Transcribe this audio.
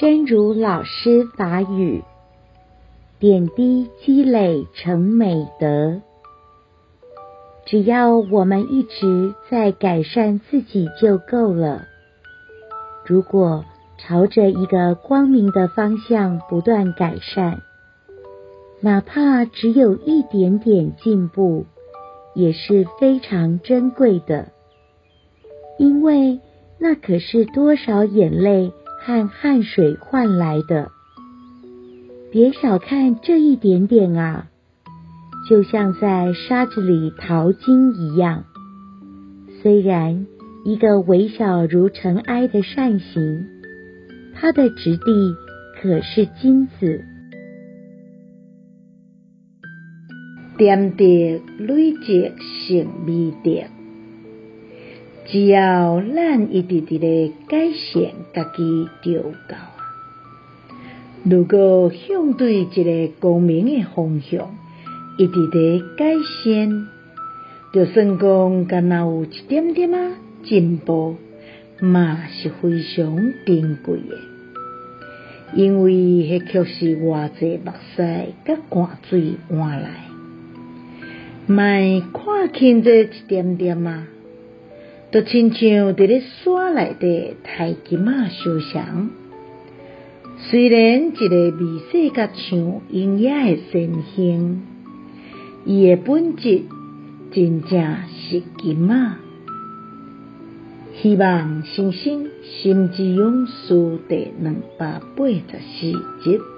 真如老师法语，点滴积累成美德。只要我们一直在改善自己就够了。如果朝着一个光明的方向不断改善，哪怕只有一点点进步，也是非常珍贵的，因为那可是多少眼泪和汗水换来的。别小看这一点点啊！就像在沙子里淘金一样，虽然一个微小如尘埃的善行，它的质地可是金子。点滴累积成美德，只要咱一直直咧改善家己就够啊。如果向对一个光明的方向，一直在改善，就算讲敢若有一点点仔进步，嘛是非常珍贵的。因为迄却是偌济目屎甲汗水换来，莫看轻这一点点啊，就亲像伫咧山内底采金仔相像。虽然一个微细甲像婴儿的善行。伊的本质真正是金仔，希望新生心之勇士第两百八十四集。